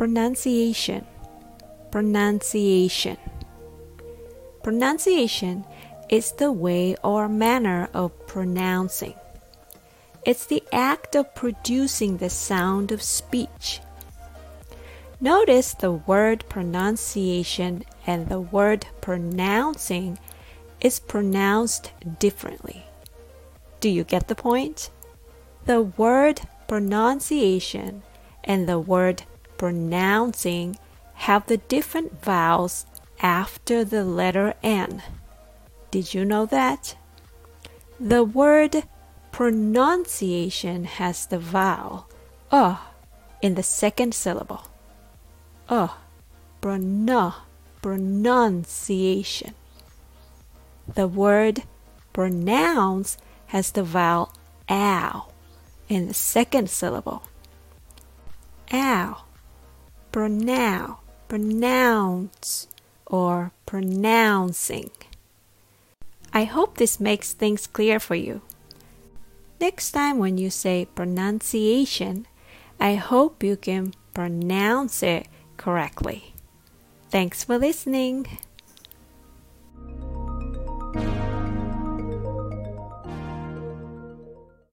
pronunciation, pronunciation. Pronunciation is the way or manner of pronouncing. It's the act of producing the sound of speech. Notice the word pronunciation and the word pronouncing is pronounced differently. Do you get the point? The word pronunciation and the word pronouncing have the different vowels after the letter N. Did you know that? The word pronunciation has the vowel uh in the second syllable. Uh, pronu, pronunciation. The word pronounce has the vowel ow in the second syllable. Ow, pronounce, pronounce, or pronouncing. I hope this makes things clear for you. Next time when you say pronunciation, I hope you can pronounce it correctly. Thanks for listening.